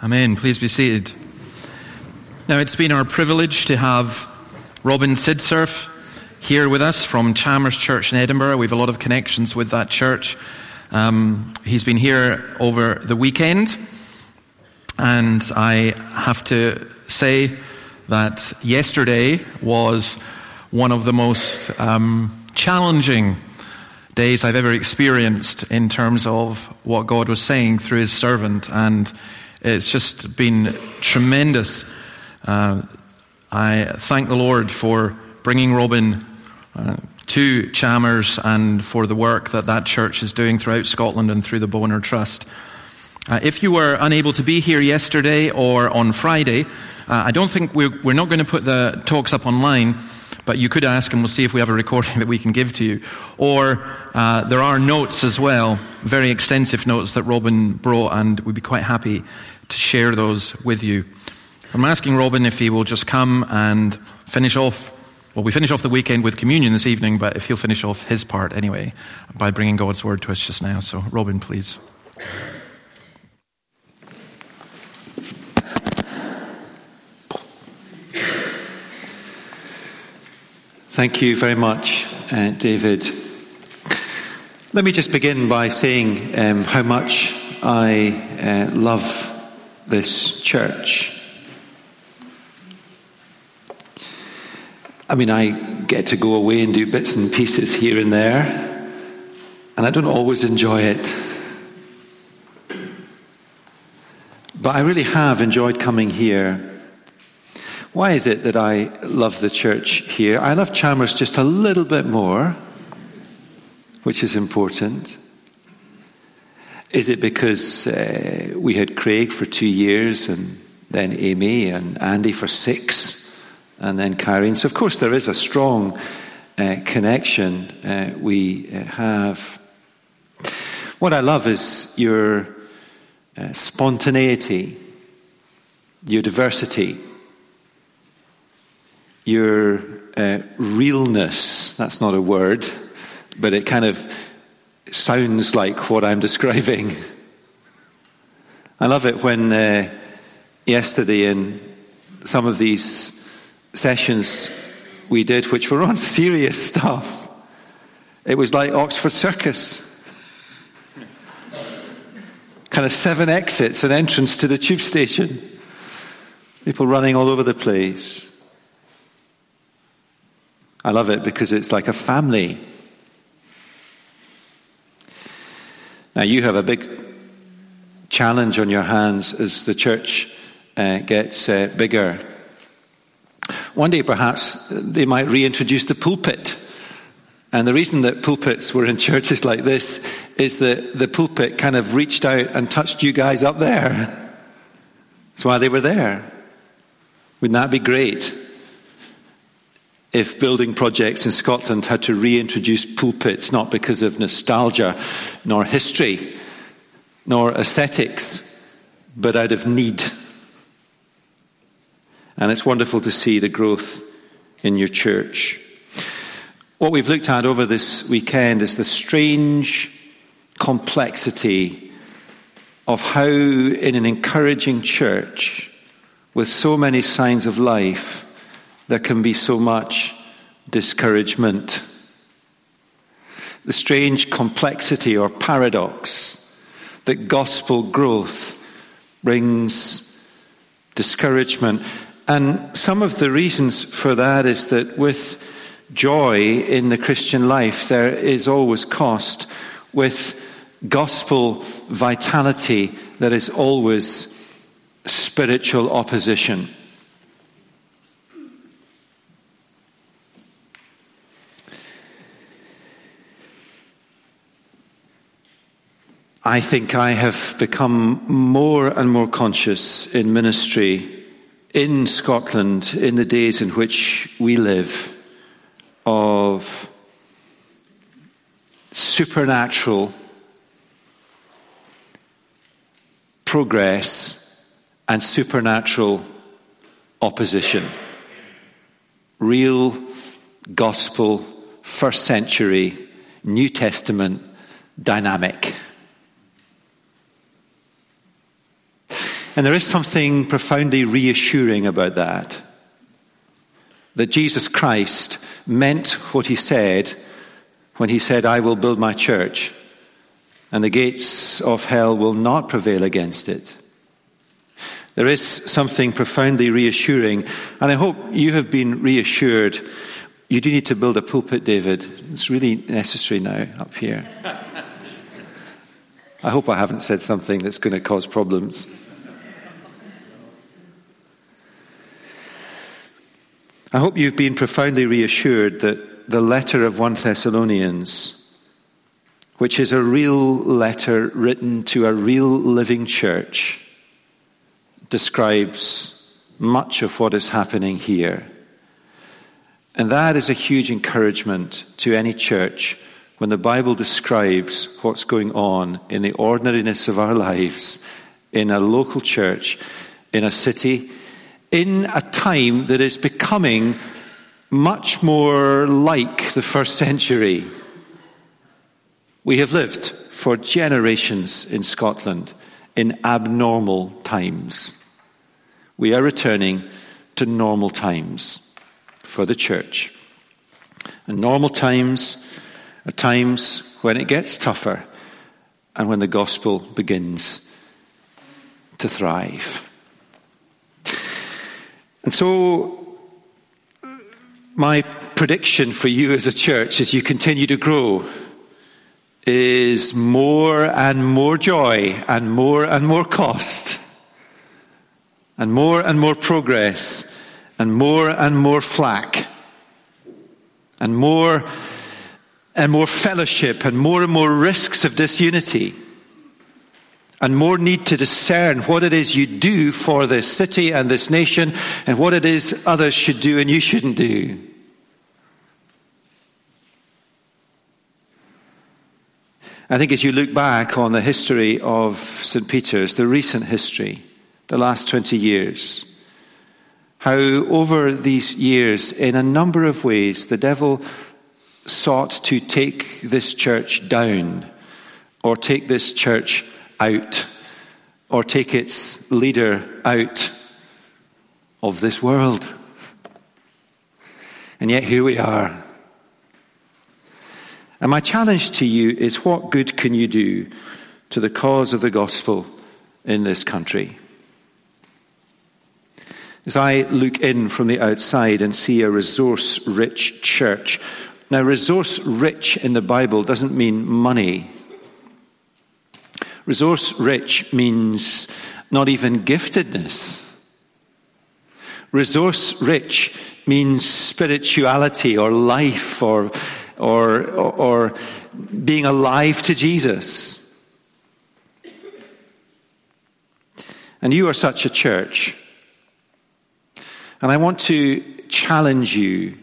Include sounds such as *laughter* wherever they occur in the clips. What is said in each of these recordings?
Amen. Please be seated. Now, it's been our privilege to have Robin Sydserff here with us from Chalmers Church in Edinburgh. We have a lot of connections with that church. Um, he's been here over the weekend, and I have to say that yesterday was one of the most um, challenging days I've ever experienced in terms of what God was saying through His servant, and it's just been tremendous. Uh, I thank the Lord for bringing Robin uh, to Chalmers and for the work that that church is doing throughout Scotland and through the Bonar Trust. Uh, if you were unable to be here yesterday or on Friday, uh, I don't think we're, we're not going to put the talks up online, but you could ask and we'll see if we have a recording that we can give to you. Or uh, there are notes as well, very extensive notes that Robin brought, and we'd be quite happy to share those with you. I'm asking Robin if he will just come and finish off. Well, we finish off the weekend with communion this evening, but if he'll finish off his part anyway by bringing God's word to us just now. So, Robin, please. Thank you very much, uh, David. Let me just begin by saying um, how much I uh, love this church. I mean, I get to go away and do bits and pieces here and there, and I don't always enjoy it. But I really have enjoyed coming here. Why is it that I love the church here? I love Chalmers just a little bit more, which is important. Is it because uh, we had Craig for two years and then Amy and Andy for six and then Kyrene? So, of course, there is a strong uh, connection uh, we uh, have. What I love is your uh, spontaneity, your diversity, your uh, realness. That's not a word, but it kind of sounds like what I'm *laughs* describing. I love it when uh, yesterday in some of these sessions we did, which were on *laughs* serious stuff, it was like Oxford Circus. kind of seven exits and entrance to the tube station. People running all over the place. I love it because it's like a family. Now, you have a big challenge on your hands as the church uh, gets uh, bigger. One day, perhaps, they might reintroduce the pulpit. And the reason that pulpits were in *laughs* churches like this is that the pulpit kind of reached out and touched you guys up there. That's why they were there. Wouldn't that be great? If building projects in Scotland had to reintroduce pulpits, not because of nostalgia, nor history, nor aesthetics, but out of need. And it's wonderful to see the growth in your church. What we've looked at over this weekend is the strange complexity of how, in an encouraging church with so many signs of life, there can be so much discouragement. The strange complexity or paradox that gospel growth brings discouragement. And some of the reasons for that is that with joy in the Christian life, there is always cost. With gospel vitality, there is always spiritual opposition. I think I have become more and more conscious in ministry in Scotland in the days in which we live of supernatural progress and supernatural opposition. Real gospel, first century, New Testament dynamic. And there is something profoundly reassuring about that. That Jesus Christ meant what he said when he said, I will build my church, and the gates of hell will not prevail against it. There is something profoundly reassuring, and I hope you have been reassured. You do need to build a pulpit, David. It's really necessary now up here. *laughs* I hope I haven't said something that's going to cause problems. I hope you've been profoundly reassured that the letter of 1 Thessalonians, which is a real letter written to a real living church, describes much of what is happening here. And that is a huge encouragement to any church when the Bible describes what's going on in the ordinariness of our lives in a local church, in a city, in a time that is becoming much more like the first century. We have lived for generations in Scotland in abnormal times. We are returning to normal times for the church. And normal times are times when it gets tougher and when the gospel begins to thrive. And so, my prediction for you as a church as you continue to grow is more and more joy and more and more cost and more and more progress and more and more flack and more and more fellowship and more and more risks of disunity and more need to discern what it is you do for this city and this nation and what it is others should do and you shouldn't do. I think as you look back on the history of St. Peter's, the recent history, the last 20 years, how over these years, in a number of ways, the devil sought to take this church down, or take this church out, or take its leader out of this world. And yet here we are. And my challenge to you is what good can you do to the cause of the gospel in this country? As I look in from the outside and see a resource rich church now, resource rich in the Bible doesn't mean money. Resource rich means not even giftedness. Resource rich means spirituality or life or, or, or, being alive to Jesus. And you are such a church. And I want to challenge you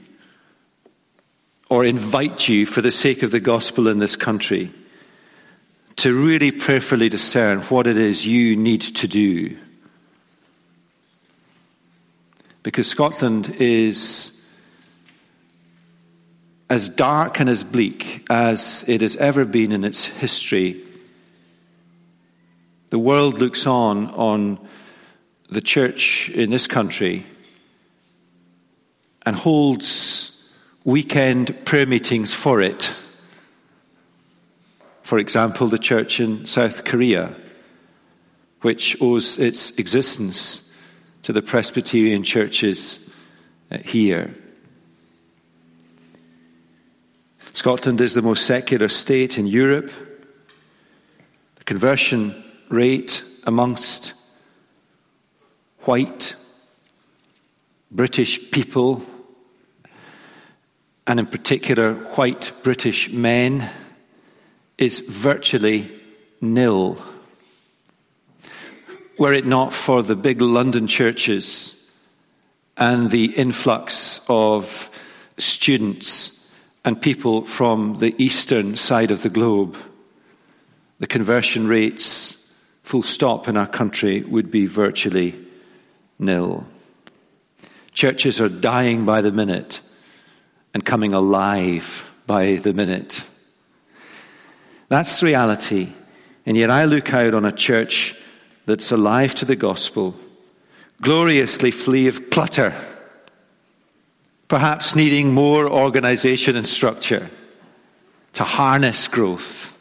or invite you for the sake of the gospel in this country to really prayerfully discern what it is you need to do. Because Scotland is as dark and as bleak as it has ever been in its history. The world looks on on the church in this country and holds weekend prayer meetings for it. For example, the church in South Korea, which owes its existence to the Presbyterian churches uh, here. Scotland is the most secular state in Europe. The conversion rate amongst white British people and in particular white British men, is virtually nil. Were it not for the big London churches and the influx of students and people from the eastern side of the globe, the conversion rates, full stop, in our country would be virtually nil. Churches are dying by the minute and coming alive by the minute. That's the reality. And yet I look out on a church that's alive to the gospel, gloriously flee of clutter, perhaps needing more organization and structure to harness growth.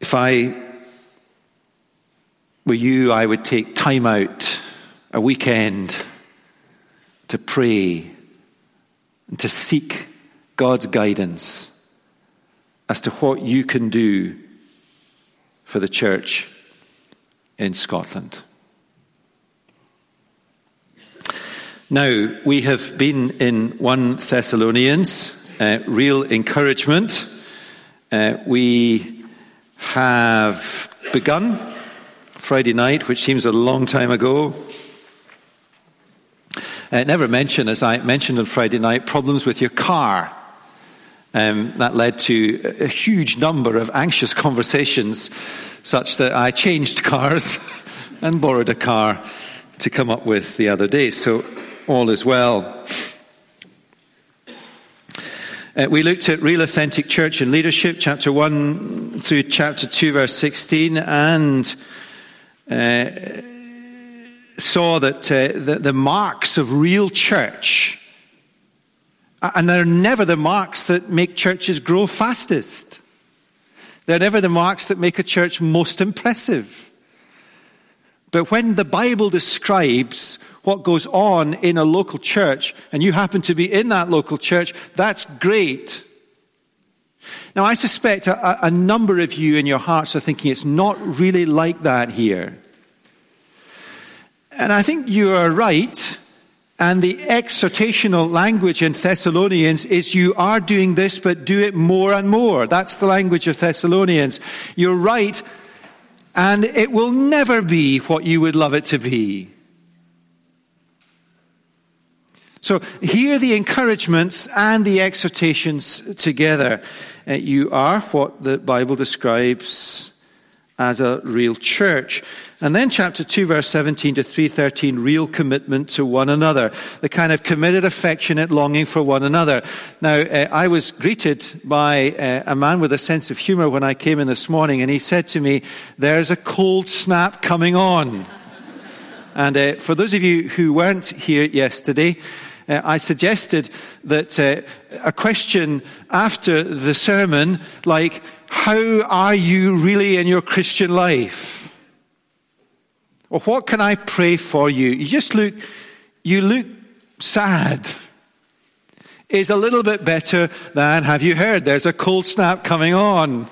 If I were you, I would take time out, a weekend, to pray and to seek God's guidance as to what you can do for the church in Scotland. Now, we have been in 1 Thessalonians, uh, real encouragement. Uh, we have begun Friday night, which seems a long time ago. Uh, never mention, as I mentioned on Friday night, problems with your car. Um, that led to a huge number of anxious *laughs* conversations, such that I changed cars *laughs* and borrowed a car to come up with the other day. So all is well. Uh, we looked at real authentic church and leadership, chapter 1 through chapter 2, verse 16, and uh, saw that uh, the, the marks of real church and they're never the marks that make churches grow fastest. They're never the marks that make a church most impressive. But when the Bible describes what goes on in a local church, and you happen to be in that local church, that's great. Now, I suspect a, a number of you in your hearts are thinking it's not really like that here. And I think you are right and the exhortational language in Thessalonians is you are doing this, but do it more and more. That's the language of Thessalonians. You're right, and it will never be what you would love it to be. So hear the encouragements and the exhortations together. Uh, you are what the Bible describes as a real church. And then chapter 2 verse 17 to 313, real commitment to one another. The kind of committed affectionate longing for one another. Now, uh, I was greeted by uh, a man with a sense of humor when I came in this morning and he said to me, there's a cold snap coming on. *laughs* and uh, for those of you who weren't here yesterday, uh, I suggested that uh, a question after the sermon, like, how are you really in your Christian life? Or what can I pray for you? You just look, you look sad. Is a little bit better than, have you heard, there's a cold snap coming on.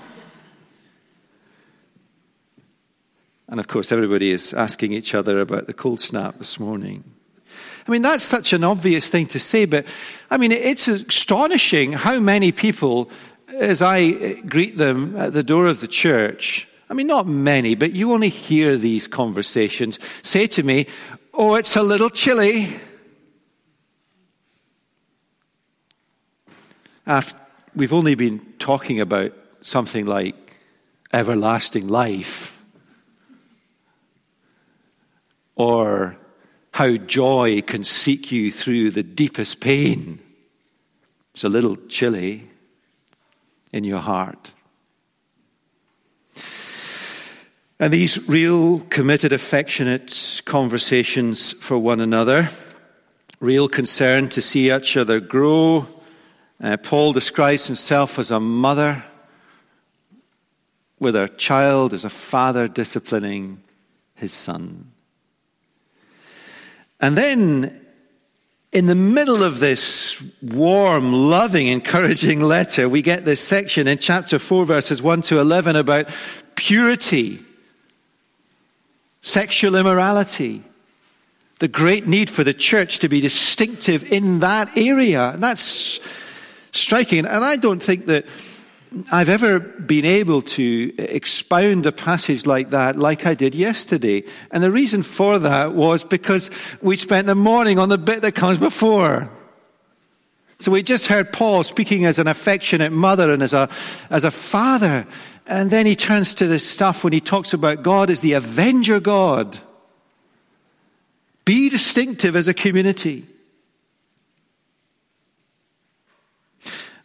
And of course, everybody is asking each other about the cold snap this morning. I mean, that's such an obvious thing to say, but I mean, it's astonishing how many people, as I eh, greet them at the door of the church, I mean, not many, but you only hear these conversations say to me, Oh, it's a little chilly. After, we've only been talking about something like everlasting life or how joy can seek you through the deepest pain. It's a little chilly in your heart. And these real, committed, affectionate conversations for one another, real concern to see each other grow. Uh, Paul describes himself as a mother with her child, as a father disciplining his son. And then, in the middle of this warm, loving, encouraging letter, we get this section in chapter 4, verses 1 to 11 about purity sexual immorality, the great need for the church to be distinctive in that area. And that's striking. And I don't think that I've ever been able to expound a passage like that like I did yesterday. And the reason for that was because we spent the morning on the bit that comes before. So we just heard Paul speaking as an affectionate mother and as a, as a father. And then he turns to this stuff when he talks about God as the avenger God. Be distinctive as a community.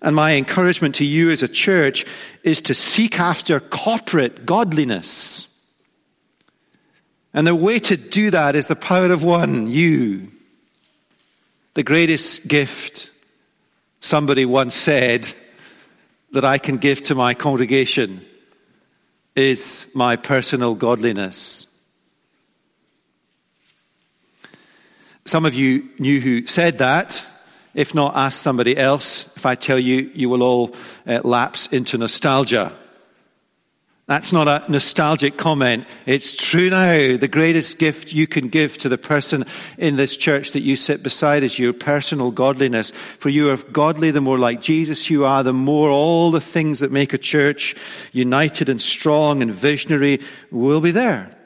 And my encouragement to you as a church is to seek after corporate godliness. And the way to do that is the power of one, you. The greatest gift, somebody once said, that I can give to my congregation is my personal godliness. Some of you knew who said that. If not, ask somebody else. If I tell you, you will all uh, lapse into nostalgia. That's not a nostalgic comment. It's true now. The greatest gift you can give to the person in this church that you sit beside is your personal godliness. For you are godly, the more like Jesus you are, the more all the things that make a church united and strong and visionary will be there.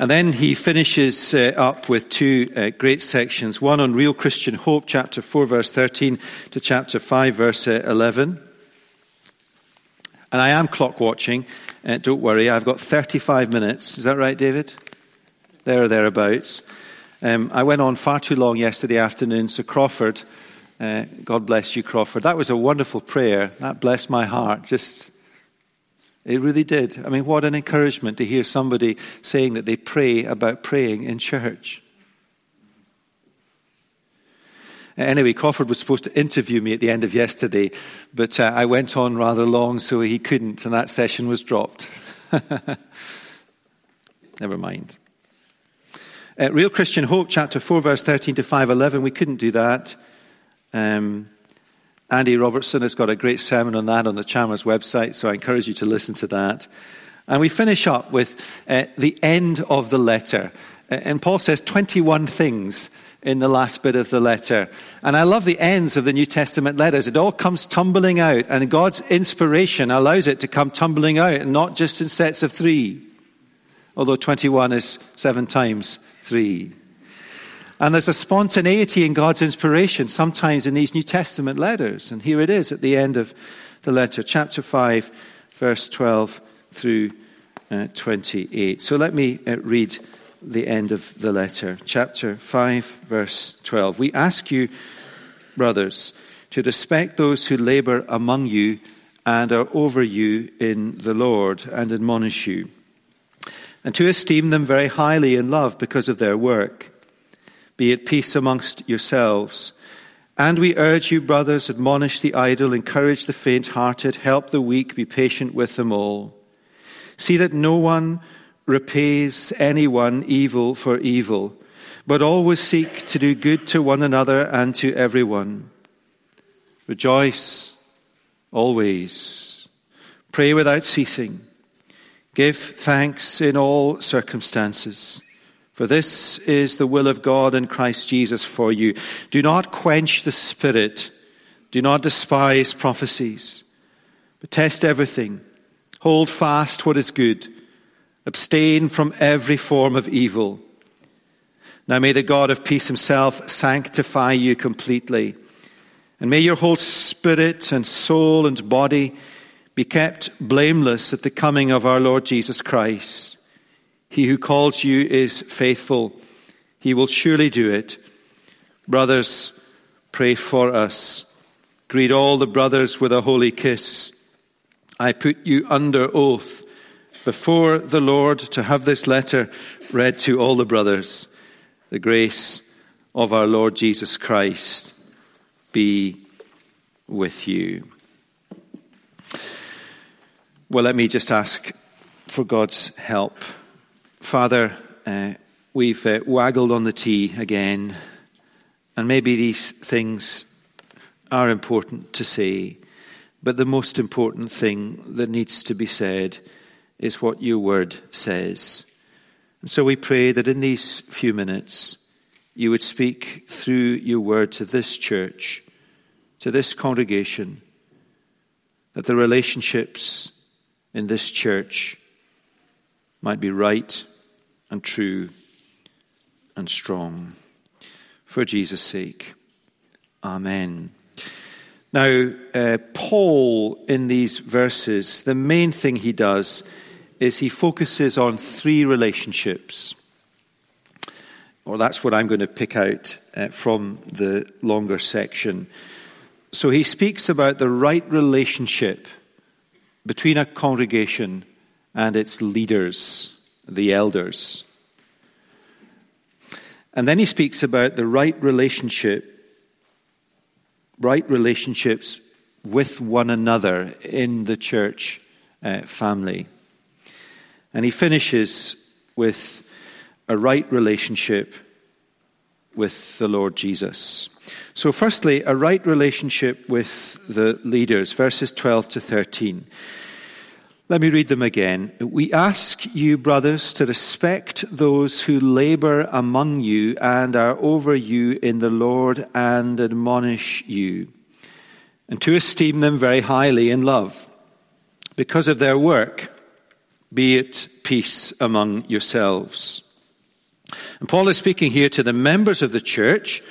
And then he finishes uh, up with two uh, great sections. One on real Christian hope, chapter 4, verse 13 to chapter 5, verse uh, 11. And I am clock watching. Uh, don't worry, I've got 35 minutes. Is that right, David? There or thereabouts. Um, I went on far too long yesterday afternoon, so Crawford, uh, God bless you, Crawford. That was a wonderful prayer. That blessed my heart. Just, it really did. I mean, what an encouragement to hear somebody saying that they pray about praying in church. Anyway, Crawford was supposed to interview me at the end of yesterday, but uh, I went on rather long, so he couldn't, and that session was dropped. *laughs* Never mind. Real Christian Hope, chapter 4, verse 13 to 511, we couldn't do that. Um, Andy Robertson has got a great sermon on that on the Chalmers website, so I encourage you to listen to that. And we finish up with uh, the end of the letter. Uh, and Paul says 21 things in the last bit of the letter. And I love the ends of the New Testament letters. It all comes tumbling out, and God's inspiration allows it to come tumbling out, and not just in sets of three, although 21 is seven times three. And there's a spontaneity in God's inspiration sometimes in these New Testament letters. And here it is at the end of the letter, chapter 5, verse 12 through uh, 28. So let me uh, read the end of the letter, chapter 5, verse 12. We ask you, brothers, to respect those who labor among you and are over you in the Lord and admonish you, and to esteem them very highly in love because of their work. Be at peace amongst yourselves. And we urge you, brothers, admonish the idle, encourage the faint hearted, help the weak, be patient with them all. See that no one repays anyone evil for evil, but always seek to do good to one another and to everyone. Rejoice always. Pray without ceasing. Give thanks in all circumstances. For this is the will of God in Christ Jesus for you. Do not quench the Spirit. Do not despise prophecies. But test everything. Hold fast what is good Abstain from every form of evil. Now may the God of peace himself sanctify you completely. And may your whole spirit and soul and body be kept blameless at the coming of our Lord Jesus Christ. He who calls you is faithful. He will surely do it. Brothers, pray for us. Greet all the brothers with a holy kiss. I put you under oath before the Lord to have this letter read to all the brothers. The grace of our Lord Jesus Christ be with you. Well, let me just ask for God's help. Father, uh, we've uh, waggled on the tee again, and maybe these things are important to say, but the most important thing that needs to be said is what your word says. And so we pray that in these few minutes, you would speak through your word to this church, to this congregation, that the relationships in this church might be right and true and strong. For Jesus' sake. Amen. Now, uh, Paul, in these verses, the main thing he does is he focuses on three relationships. or that's what I'm going to pick out uh, from the longer section. So he speaks about the right relationship between a congregation and its leaders, the elders. And then he speaks about the right relationship, right relationships with one another in the church uh, family. And he finishes with a right relationship with the Lord Jesus. So, firstly, a right relationship with the leaders, verses 12 to 13. Let me read them again. We ask you, brothers, to respect those who labor among you and are over you in the Lord and admonish you, and to esteem them very highly in love because of their work, be it peace among yourselves. And Paul is speaking here to the members of the church,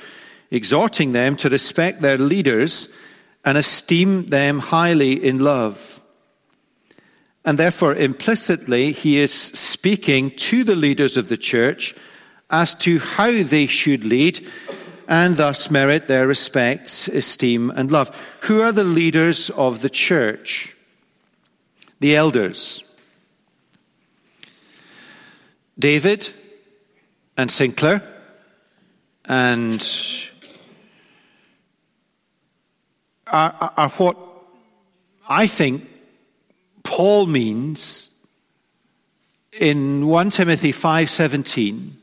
exhorting them to respect their leaders and esteem them highly in love. And therefore, implicitly, he is speaking to the leaders of the church as to how they should lead and thus merit their respect, esteem, and love. Who are the leaders of the church? The elders. David and Sinclair and are, are what I think Paul means in 1 Timothy 5:17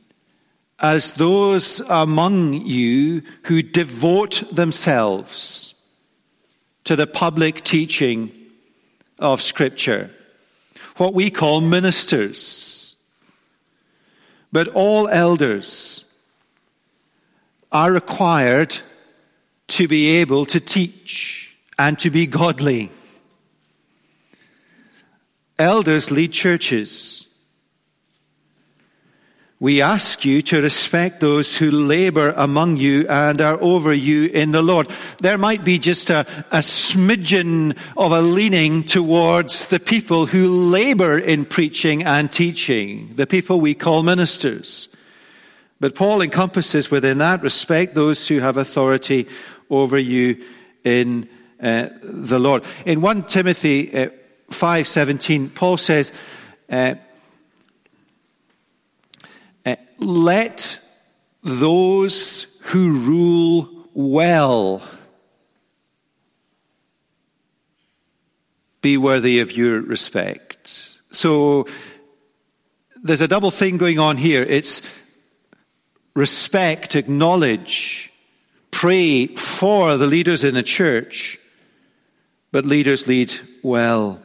as those among you who devote themselves to the public teaching of scripture what we call ministers but all elders are required to be able to teach and to be godly. Elders lead churches. We ask you to respect those who labor among you and are over you in the Lord. There might be just a, a smidgen of a leaning towards the people who labor in preaching and teaching, the people we call ministers. But Paul encompasses within that respect those who have authority over you in uh, the Lord. In 1 Timothy uh, 5:17, Paul says, uh, let those who rule well be worthy of your respect. So there's a double thing going on here. It's respect, acknowledge, pray for the leaders in the church, but leaders lead well.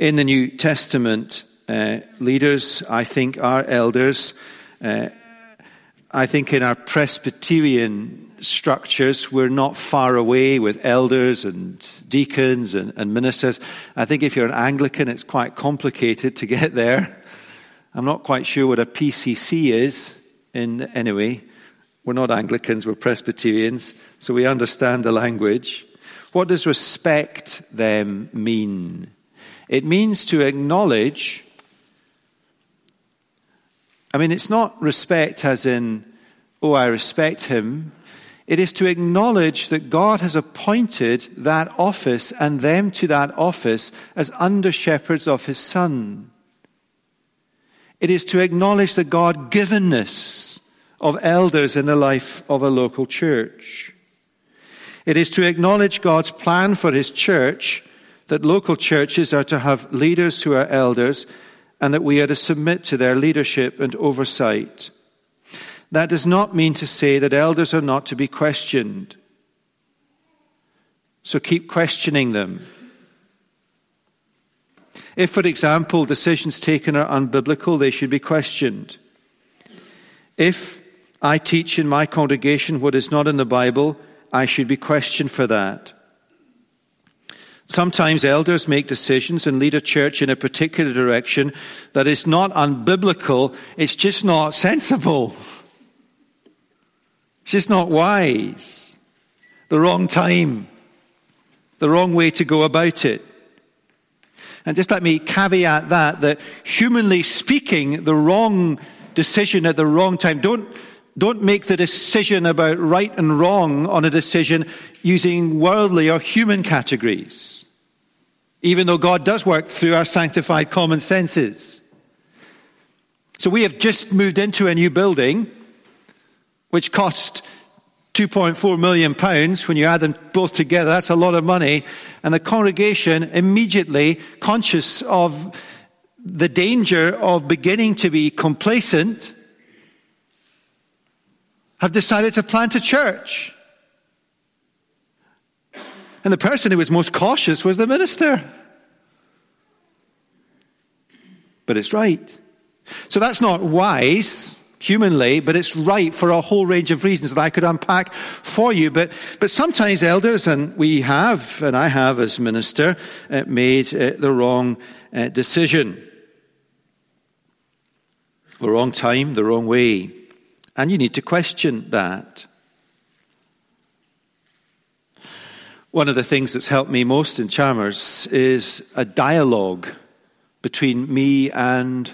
In the New Testament, uh, leaders, I think, our elders. Uh, I think in our Presbyterian structures, we're not far away with elders and deacons and, and ministers. I think if you're an Anglican, it's quite complicated to get there. I'm not quite sure what a PCC is. In anyway, we're not Anglicans, we're Presbyterians, so we understand the language. What does respect them mean? It means to acknowledge I mean, it's not respect as in, oh, I respect him. It is to acknowledge that God has appointed that office and them to that office as under shepherds of his son. It is to acknowledge the God givenness of elders in the life of a local church. It is to acknowledge God's plan for his church that local churches are to have leaders who are elders and that we are to submit to their leadership and oversight. That does not mean to say that elders are not to be questioned. So keep questioning them. If, for example, decisions taken are unbiblical, they should be questioned. If I teach in my congregation what is not in the Bible, I should be questioned for that. Sometimes elders make decisions and lead a church in a particular direction that is not unbiblical, it's just not sensible. It's just not wise. The wrong time. The wrong way to go about it. And just let me caveat that, that humanly speaking, the wrong decision at the wrong time. Don't, don't make the decision about right and wrong on a decision using worldly or human categories, even though God does work through our sanctified common senses. So we have just moved into a new building, which cost 2.4 million pounds. When you add them both together, that's a lot of money. And the congregation immediately conscious of the danger of beginning to be complacent have decided to plant a church. And the person who was most cautious was the minister. But it's right. So that's not wise humanly, but it's right for a whole range of reasons that I could unpack for you. But, but sometimes elders, and we have, and I have as minister, uh, made uh, the wrong uh, decision. The wrong time, the wrong way. And you need to question that. One of the things that's helped me most in Chalmers is a dialogue between me and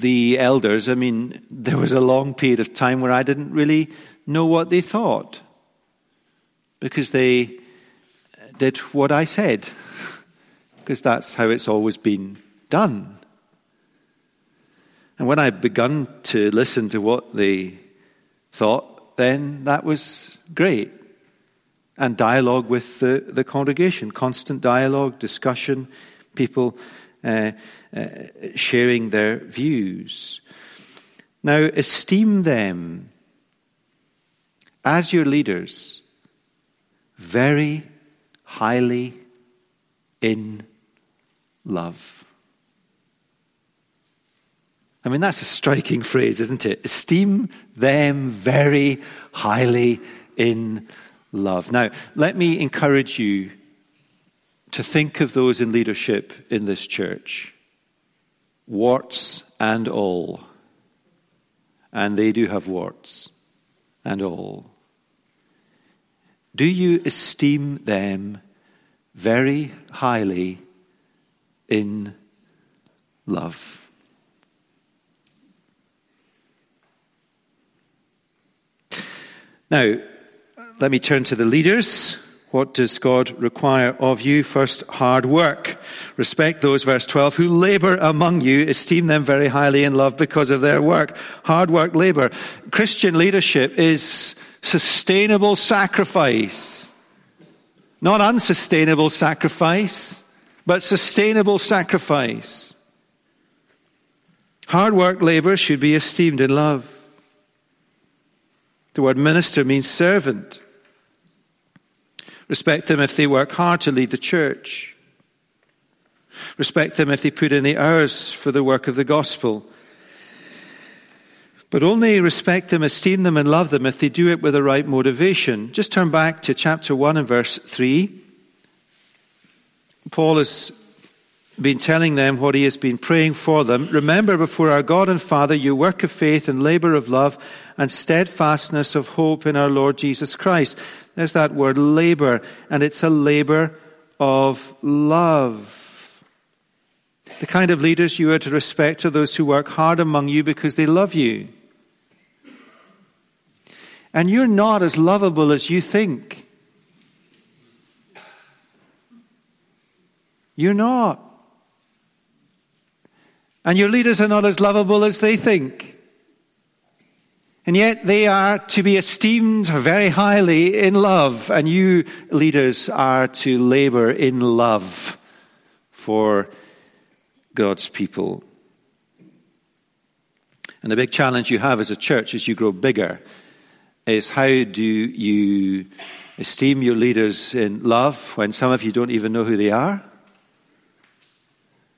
the elders, I mean, there was a long period of time where I didn't really know what they thought because they did what I said, because that's how it's always been done. And when I begun to listen to what they thought, then that was great. And dialogue with the, the congregation, constant dialogue, discussion, people uh, uh, sharing their views. Now, esteem them as your leaders very highly in love. I mean, that's a striking phrase, isn't it? Esteem them very highly in love. Now, let me encourage you to think of those in leadership in this church, warts and all. And they do have warts and all. Do you esteem them very highly in love? Now, let me turn to the leaders. What does God require of you? First, hard work. Respect those, verse 12, who labor among you, esteem them very highly in love because of their work. Hard work, labor. Christian leadership is sustainable sacrifice. Not unsustainable sacrifice, but sustainable sacrifice. Hard work, labor should be esteemed in love. The word minister means servant. Respect them if they work hard to lead the church. Respect them if they put in the hours for the work of the gospel. But only respect them, esteem them, and love them if they do it with the right motivation. Just turn back to chapter 1 and verse 3. Paul has been telling them what he has been praying for them. Remember before our God and Father your work of faith and labor of love and steadfastness of hope in our Lord Jesus Christ. There's that word labor, and it's a labor of love. The kind of leaders you are to respect are those who work hard among you because they love you. And you're not as lovable as you think. You're not. And your leaders are not as lovable as they think. And yet they are to be esteemed very highly in love. And you leaders are to labor in love for God's people. And the big challenge you have as a church as you grow bigger is how do you esteem your leaders in love when some of you don't even know who they are?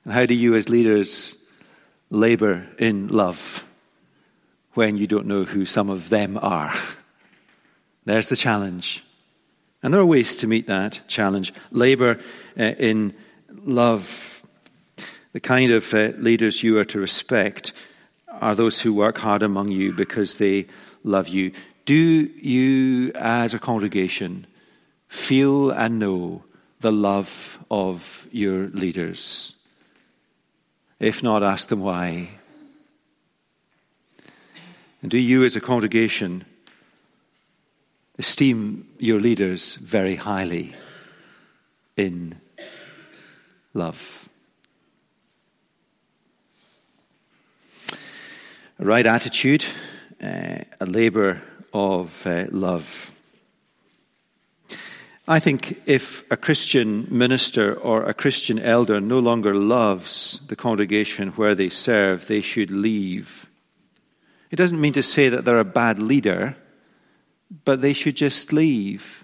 And how do you as leaders labor in love when you don't know who some of them are. There's the challenge. And there are ways to meet that challenge. Labor uh, in love. The kind of uh, leaders you are to respect are those who work hard among you because they love you. Do you, as a congregation, feel and know the love of your leaders? If not, ask them why. And do you, as a congregation, esteem your leaders very highly in love? A right attitude, uh, a labor of uh, love. I think if a Christian minister or a Christian elder no longer loves the congregation where they serve, they should leave. It doesn't mean to say that they're a bad leader, but they should just leave.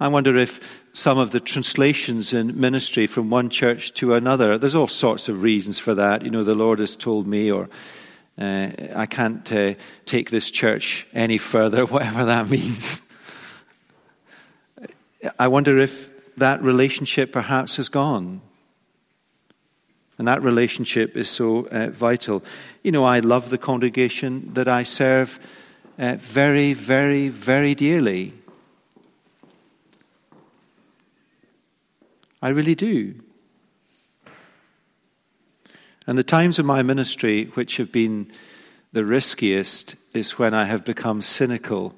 I wonder if some of the translations in ministry from one church to another, there's all sorts of reasons for that. You know, the Lord has told me, or uh, I can't uh, take this church any further, *laughs* whatever that means. I wonder if that relationship perhaps has gone. And that relationship is so uh, vital. You know, I love the congregation that I serve uh, very, very, very dearly. I really do. And the times of my ministry which have been the riskiest is when I have become cynical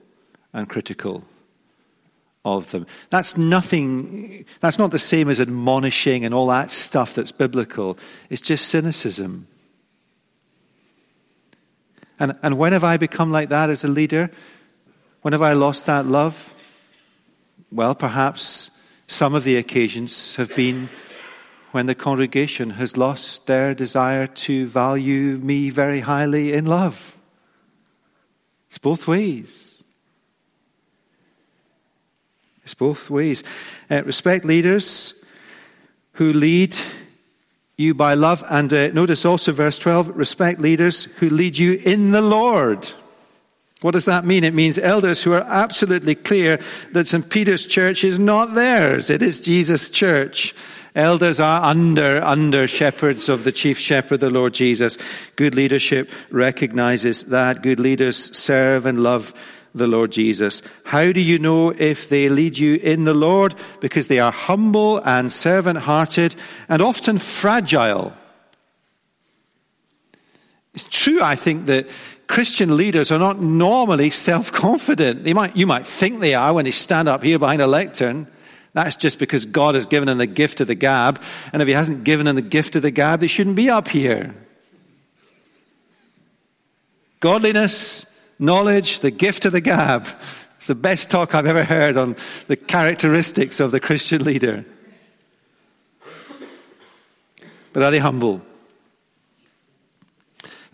and critical of them. That's nothing, that's not the same as admonishing and all that stuff that's biblical. It's just cynicism. And, and when have I become like that as a leader? When have I lost that love? Well, perhaps some of the occasions have been when the congregation has lost their desire to value me very highly in love. It's both ways. It's both ways. Uh, respect leaders who lead you by love. And uh, notice also verse 12 respect leaders who lead you in the Lord. What does that mean? It means elders who are absolutely clear that St. Peter's church is not theirs, it is Jesus' church. Elders are under, under shepherds of the chief shepherd, the Lord Jesus. Good leadership recognizes that. Good leaders serve and love the Lord Jesus. How do you know if they lead you in the Lord? Because they are humble and servant hearted and often fragile. It's true, I think, that Christian leaders are not normally self confident. Might, you might think they are when they stand up here behind a lectern. That's just because God has given them the gift of the gab. And if He hasn't given them the gift of the gab, they shouldn't be up here. Godliness knowledge, the gift of the gab. It's the best talk I've ever heard on the characteristics of the Christian leader. But are they humble?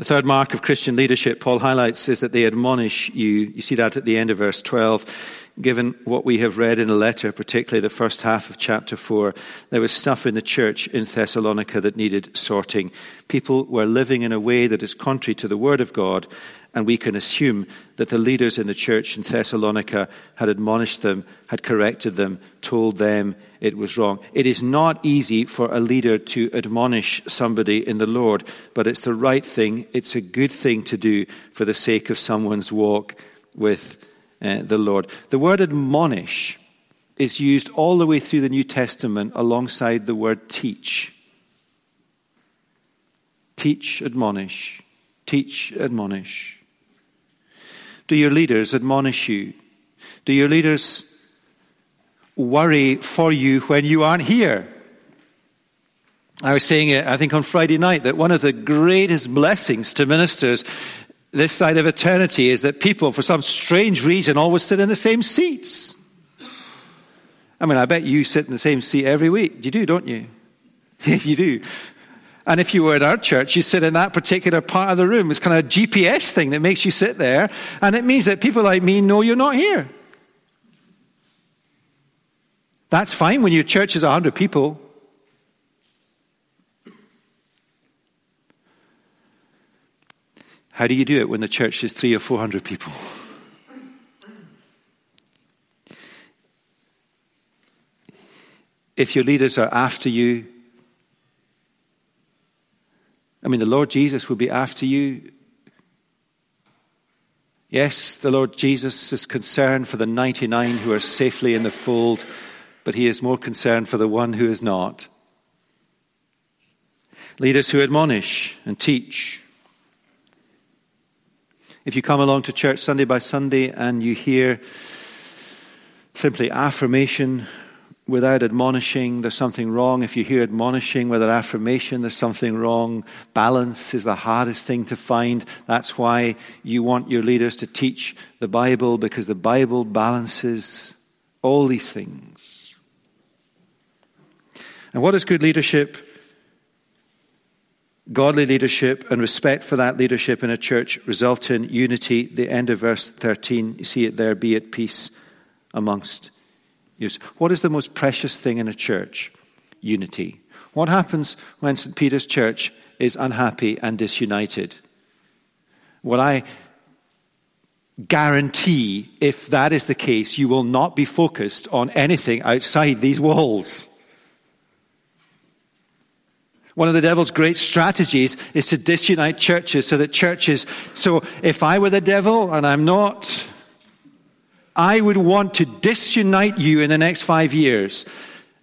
The third mark of Christian leadership, Paul highlights, is that they admonish you. You see that at the end of verse 12. Given what we have read in the letter, particularly the first half of chapter 4, there was stuff in the church in Thessalonica that needed sorting. People were living in a way that is contrary to the Word of God, and we can assume that the leaders in the church in Thessalonica had admonished them, had corrected them, told them it was wrong. It is not easy for a leader to admonish somebody in the Lord, but it's the right thing. It's a good thing to do for the sake of someone's walk with uh, the Lord. The word admonish is used all the way through the New Testament alongside the word teach. Teach, admonish. Teach, admonish. Do your leaders admonish you? Do your leaders worry for you when you aren't here? I was saying it, I think, on Friday night that one of the greatest blessings to ministers this side of eternity is that people, for some strange reason, always sit in the same seats. I mean, I bet you sit in the same seat every week. You do, don't you? *laughs* you do. And if you were at our church, you sit in that particular part of the room. It's kind of a GPS thing that makes you sit there. And it means that people like me know you're not here. That's fine when your church is 100 people. How do you do it when the church is three or 400 people? If your leaders are after you, I mean, the Lord Jesus will be after you. Yes, the Lord Jesus is concerned for the 99 who are safely in the fold, but he is more concerned for the one who is not. Leaders who admonish and teach. If you come along to church Sunday by Sunday and you hear simply affirmation without admonishing, there's something wrong. If you hear admonishing without affirmation, there's something wrong. Balance is the hardest thing to find. That's why you want your leaders to teach the Bible, because the Bible balances all these things. And what is good leadership? Godly leadership and respect for that leadership in a church result in unity. The end of verse 13, you see it there be at peace amongst What is the most precious thing in a church? Unity. What happens when St. Peter's Church is unhappy and disunited? What I guarantee, if that is the case, you will not be focused on anything outside these walls. One of the devil's great strategies is to disunite churches so that churches. So if I were the devil, and I'm not, I would want to disunite you in the next five years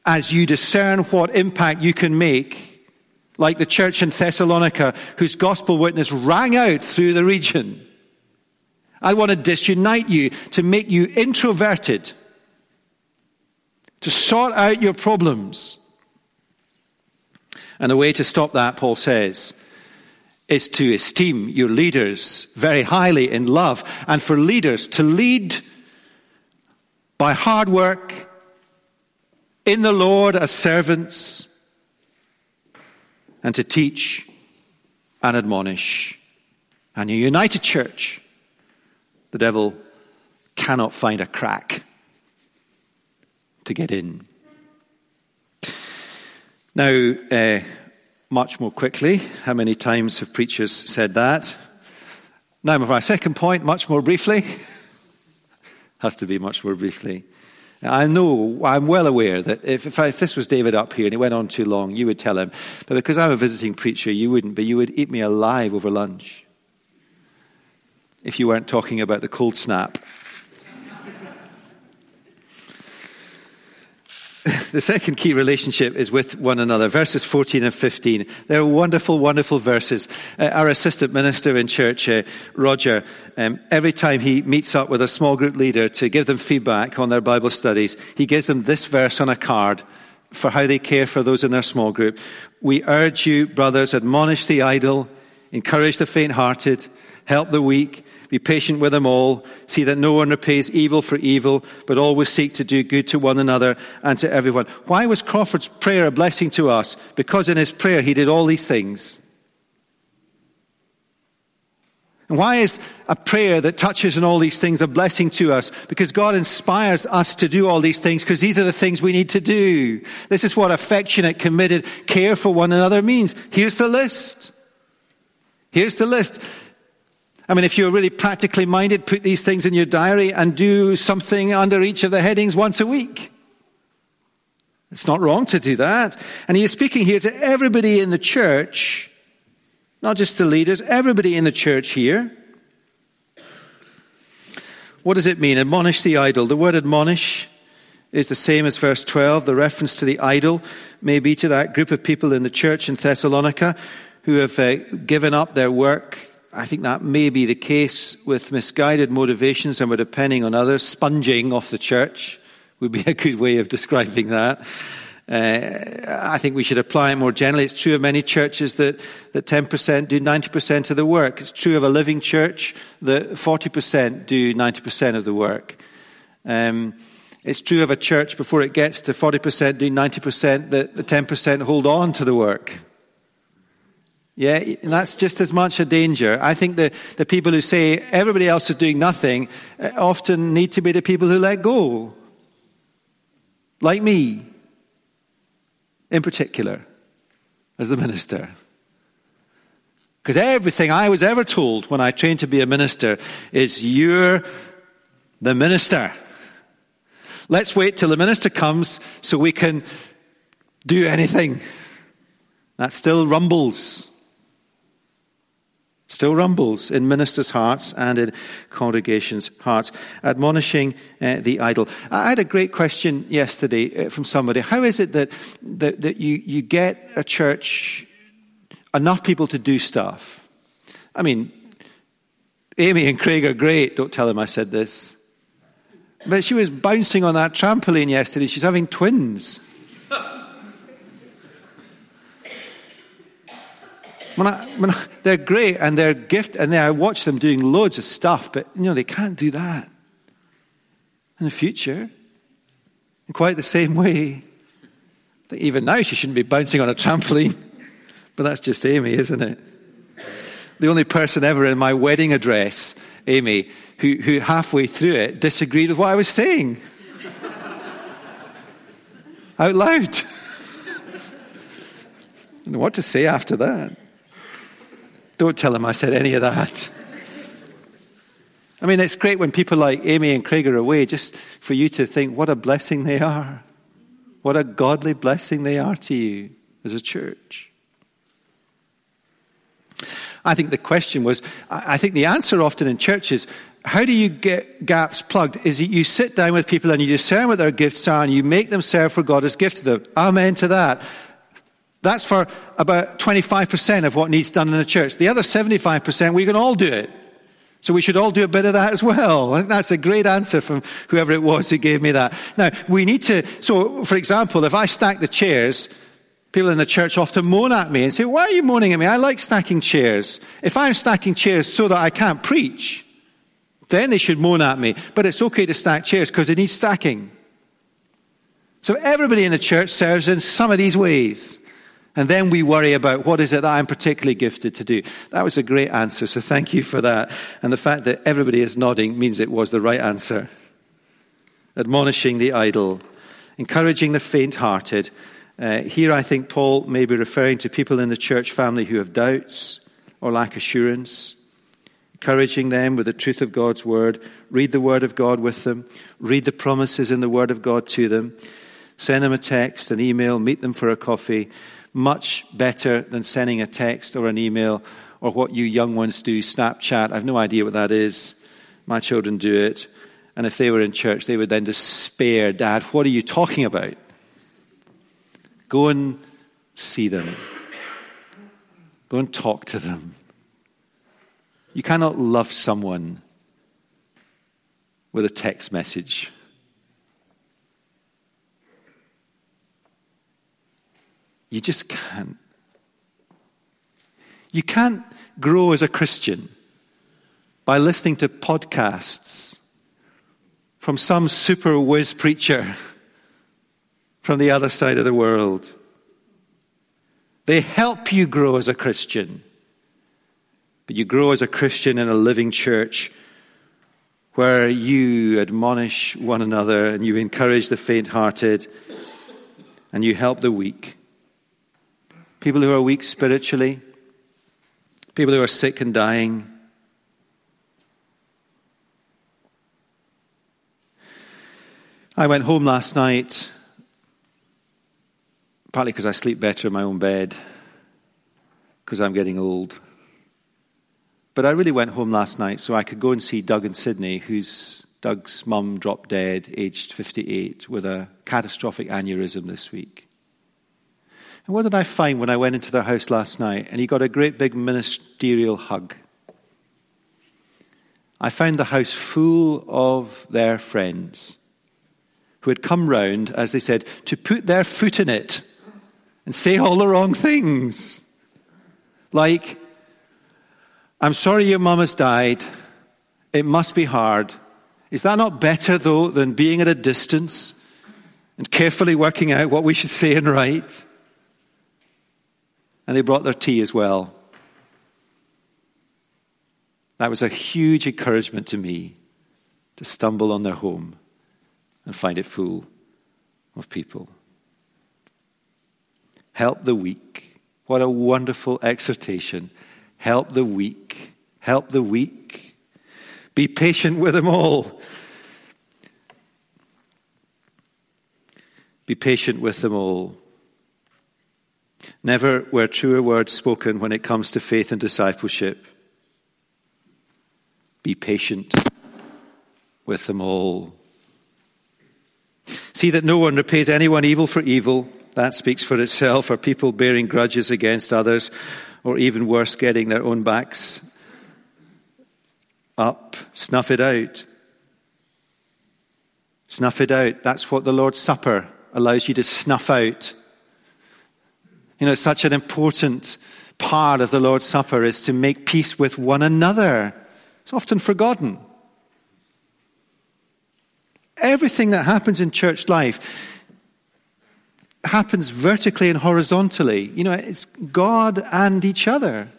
as you discern what impact you can make, like the church in Thessalonica, whose gospel witness rang out through the region. I want to disunite you to make you introverted, to sort out your problems. And the way to stop that, Paul says, is to esteem your leaders very highly in love, and for leaders to lead by hard work in the Lord as servants, and to teach and admonish. And a united church, the devil cannot find a crack to get in. Now, uh, much more quickly, how many times have preachers said that? Now, my second point, much more briefly, *laughs* has to be much more briefly. I know, I'm well aware that if, if, I, if, this was David up here and he went on too long, you would tell him. But because I'm a visiting preacher, you wouldn't, but you would eat me alive over lunch if you weren't talking about the cold snap *laughs* the second key relationship is with one another. Verses 14 and 15. They're wonderful, wonderful verses. Uh, our assistant minister in church, uh, Roger, um, every time he meets up with a small group leader to give them feedback on their Bible studies, he gives them this verse on a card for how they care for those in their small group. We urge you, brothers, admonish the idle, encourage the faint hearted, help the weak, be patient with them all. See that no one repays evil for evil, but always seek to do good to one another and to everyone. Why was Crawford's prayer a blessing to us? Because in his prayer he did all these things. And why is a prayer that touches on all these things a blessing to us? Because God inspires us to do all these things because these are the things we need to do. This is what affectionate, committed care for one another means. Here's the list. Here's the list. I mean, if you're really practically minded, put these things in your diary and do something under each of the headings once a week. It's not wrong to do that. And he is speaking here to everybody in the church, not just the leaders, everybody in the church here. What does it mean? Admonish the idle. The word admonish is the same as verse 12. The reference to the idle may be to that group of people in the church in Thessalonica who have uh, given up their work I think that may be the case with misguided motivations and we're depending on others. Sponging off the church would be *laughs* a good way of describing that. Uh, I think we should apply it more generally. It's true of many churches that, that 10% do 90% of the work. It's true of a living church that 40% do 90% of the work. Um, it's true of a church before it gets to 40% doing 90% that the 10% hold on to the work. Yeah, and that's just as much a danger. I think the, the people who say everybody else is doing nothing uh, often need to be the people who let go. Like me, in particular, as the minister. Because everything I was ever told when I trained to be a minister is you're the minister. Let's wait till the minister comes so we can do anything. That still rumbles still rumbles in ministers' hearts and in congregations' hearts, admonishing uh, the idle. I had a great question yesterday uh, from somebody. How is it that, that, that you, you get a church, enough people to do stuff? I mean, Amy and Craig are great. Don't tell them I said this. But she was bouncing on that trampoline yesterday. She's having twins. When I, when I, they're great and they're gift, and they, I watch them doing loads of stuff, but you know they can't do that in the future. In quite the same way, That even now she shouldn't be bouncing on a trampoline, *laughs* but that's just Amy, isn't it? The only person ever in my wedding address, Amy, who, who halfway through it disagreed with what I was saying. *laughs* Out loud. *laughs* I don't know what to say after that. Don't tell him I said any of that. I mean, it's great when people like Amy and Craig are away, just for you to think what a blessing they are. What a godly blessing they are to you as a church. I think the question was, I think the answer often in churches, how do you get gaps plugged? Is that you sit down with people and you discern what their gifts are and you make them serve for God as gifted them. Amen to that. That's for about 25% of what needs done in a church. The other 75%, we can all do it. So we should all do a bit of that as well. I *laughs* think that's a great answer from whoever it was who gave me that. Now, we need to, so for example, if I stack the chairs, people in the church often moan at me and say, why are you moaning at me? I like stacking chairs. If I'm stacking chairs so that I can't preach, then they should moan at me. But it's okay to stack chairs because it needs stacking. So everybody in the church serves in some of these ways. And then we worry about what is it that I'm particularly gifted to do. That was a great answer, so thank you for that. And the fact that everybody is nodding means it was the right answer. Admonishing the idle, encouraging the faint hearted. Uh, here, I think Paul may be referring to people in the church family who have doubts or lack assurance. Encouraging them with the truth of God's word. Read the word of God with them. Read the promises in the word of God to them. Send them a text, an email, meet them for a coffee much better than sending a text or an email or what you young ones do, Snapchat. I've no idea what that is. My children do it. And if they were in church, they would then despair, Dad, what are you talking about? Go and see them. Go and talk to them. You cannot love someone with a text message. You just can't. You can't grow as a Christian by listening to podcasts from some super whiz preacher from the other side of the world. They help you grow as a Christian, but you grow as a Christian in a living church where you admonish one another and you encourage the faint hearted and you help the weak people who are weak spiritually, people who are sick and dying. I went home last night, partly because I sleep better in my own bed, because I'm getting old. But I really went home last night so I could go and see Doug and Sydney, whose Doug's mum dropped dead, aged 58, with a catastrophic aneurysm this week. And what did I find when I went into their house last night? And he got a great big ministerial hug. I found the house full of their friends who had come round, as they said, to put their foot in it and say all the wrong things. Like, I'm sorry your mum has died. It must be hard. Is that not better, though, than being at a distance and carefully working out what we should say and write? And they brought their tea as well. That was a huge encouragement to me to stumble on their home and find it full of people. Help the weak. What a wonderful exhortation. Help the weak. Help the weak. Be patient with them all. Be patient with them all. Never were truer words spoken when it comes to faith and discipleship. Be patient with them all. See that no one repays anyone evil for evil. That speaks for itself. Are people bearing grudges against others, or even worse, getting their own backs up, snuff it out. Snuff it out. That's what the Lord's Supper allows you to snuff out. You know, such an important part of the Lord's Supper is to make peace with one another. It's often forgotten. Everything that happens in church life happens vertically and horizontally. You know, it's God and each other.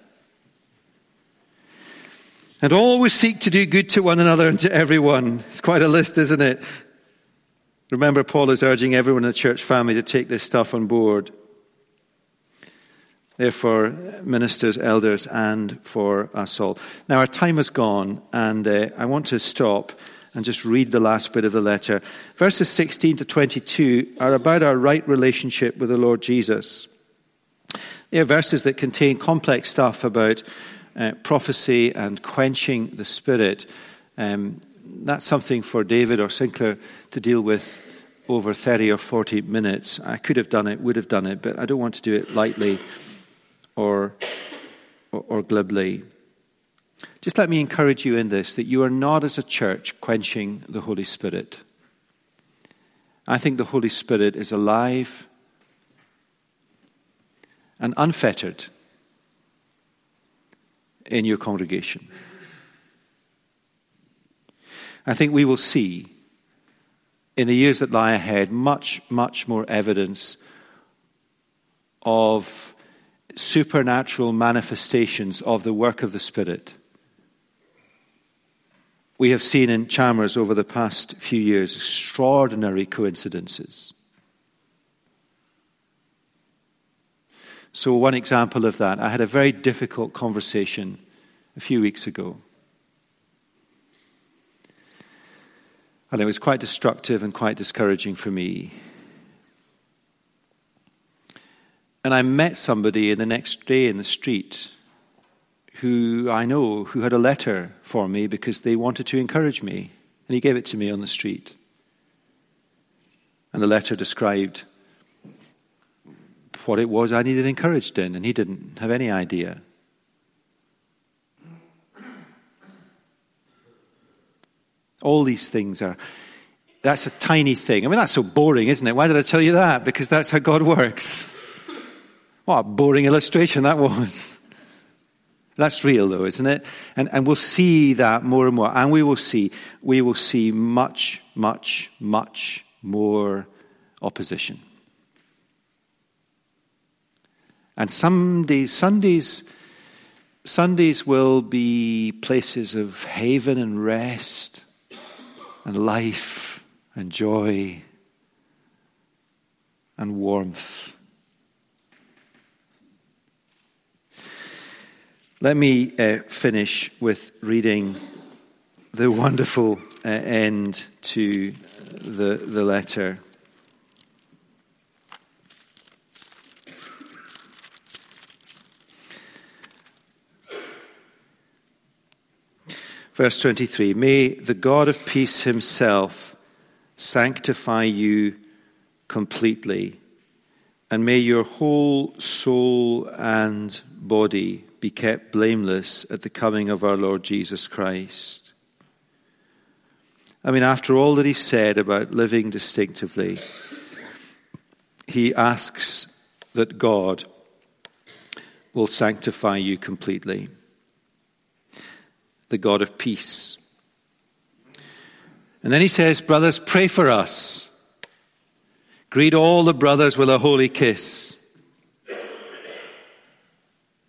And always seek to do good to one another and to everyone. It's quite a list, isn't it? Remember, Paul is urging everyone in the church family to take this stuff on board. Therefore, ministers, elders, and for us all. Now, our time has gone, and uh, I want to stop and just read the last bit of the letter. Verses 16 to 22 are about our right relationship with the Lord Jesus. They are verses that contain complex stuff about uh, prophecy and quenching the Spirit. Um, that's something for David or Sinclair to deal with over 30 or 40 minutes. I could have done it, would have done it, but I don't want to do it lightly or, or, or glibly. Just let me encourage you in this that you are not, as a church, quenching the Holy Spirit. I think the Holy Spirit is alive and unfettered in your congregation. I think we will see in the years that lie ahead much, much more evidence of supernatural manifestations of the work of the Spirit. We have seen in Chalmers over the past few years extraordinary coincidences. So, one example of that, I had a very difficult conversation a few weeks ago And it was quite destructive and quite discouraging for me. And I met somebody the next day in the street who I know who had a letter for me because they wanted to encourage me. And he gave it to me on the street. And the letter described what it was I needed encouraged in, and he didn't have any idea. All these things are, that's a tiny thing. I mean, that's so boring, isn't it? Why did I tell you that? Because that's how God works. What a boring illustration that *laughs* was. That's real, though, isn't it? And, and we'll see that more and more. And we will see, we will see much, much, much more opposition. And some days, Sundays, Sundays will be places of haven and rest and life and joy and warmth. Let me uh, finish with reading the wonderful uh, end to the, the letter. Verse 23 May the God of peace himself sanctify you completely, and may your whole soul and body be kept blameless at the coming of our Lord Jesus Christ. I mean, after all that he said about living distinctively, he asks that God will sanctify you completely the God of peace. And then he says, Brothers, pray for us. Greet all the brothers with a holy kiss.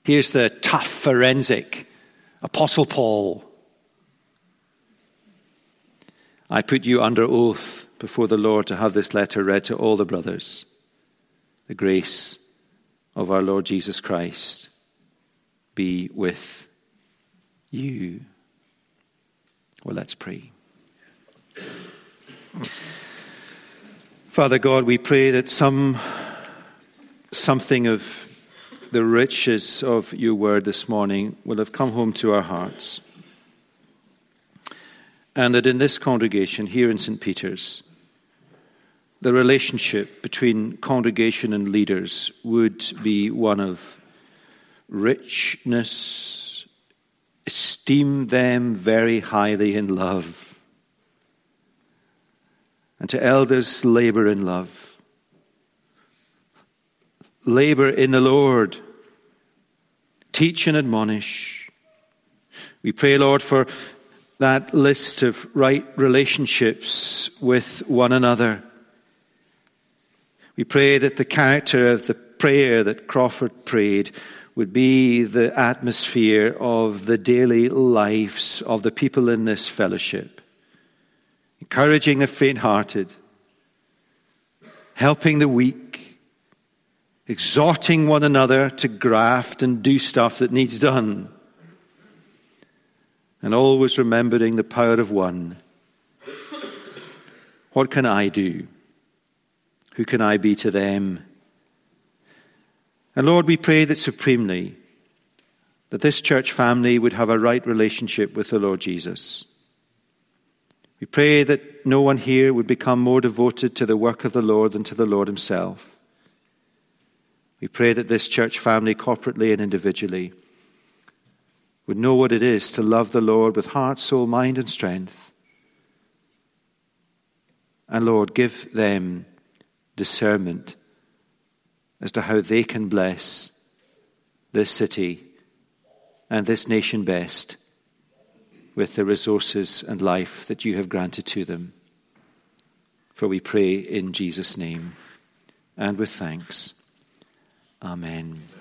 Here's the tough forensic Apostle Paul. I put you under oath before the Lord to have this letter read to all the brothers. The grace of our Lord Jesus Christ be with you. Well, let's pray. Father God, we pray that some something the riches of your word this morning will have come home to our hearts. And that in this congregation here in St. Peter's, the relationship between congregation and leaders would be one of richness esteem them very highly in love. And to elders, labor in love. Labor in the Lord. Teach and admonish. We pray, Lord, for that list of right relationships with one another. We pray that the character of the prayer that Crawford prayed would be the atmosphere of the daily lives of the people in this fellowship, encouraging the faint hearted, helping the weak, exhorting one another to graft and do stuff that needs done, and always remembering the power of one. What can I do? Who can I be to them? And Lord, we pray that supremely that this church family would have a right relationship with the Lord Jesus. We pray that no one here would become more devoted to the work of the Lord than to the Lord Himself. We pray that this church family, corporately and individually, would know what it is to love the Lord with heart, soul, mind, and strength. And Lord, give them discernment as to how they can bless this city and this nation best with the resources and life that you have granted to them. For we pray in Jesus' name and with thanks. Amen.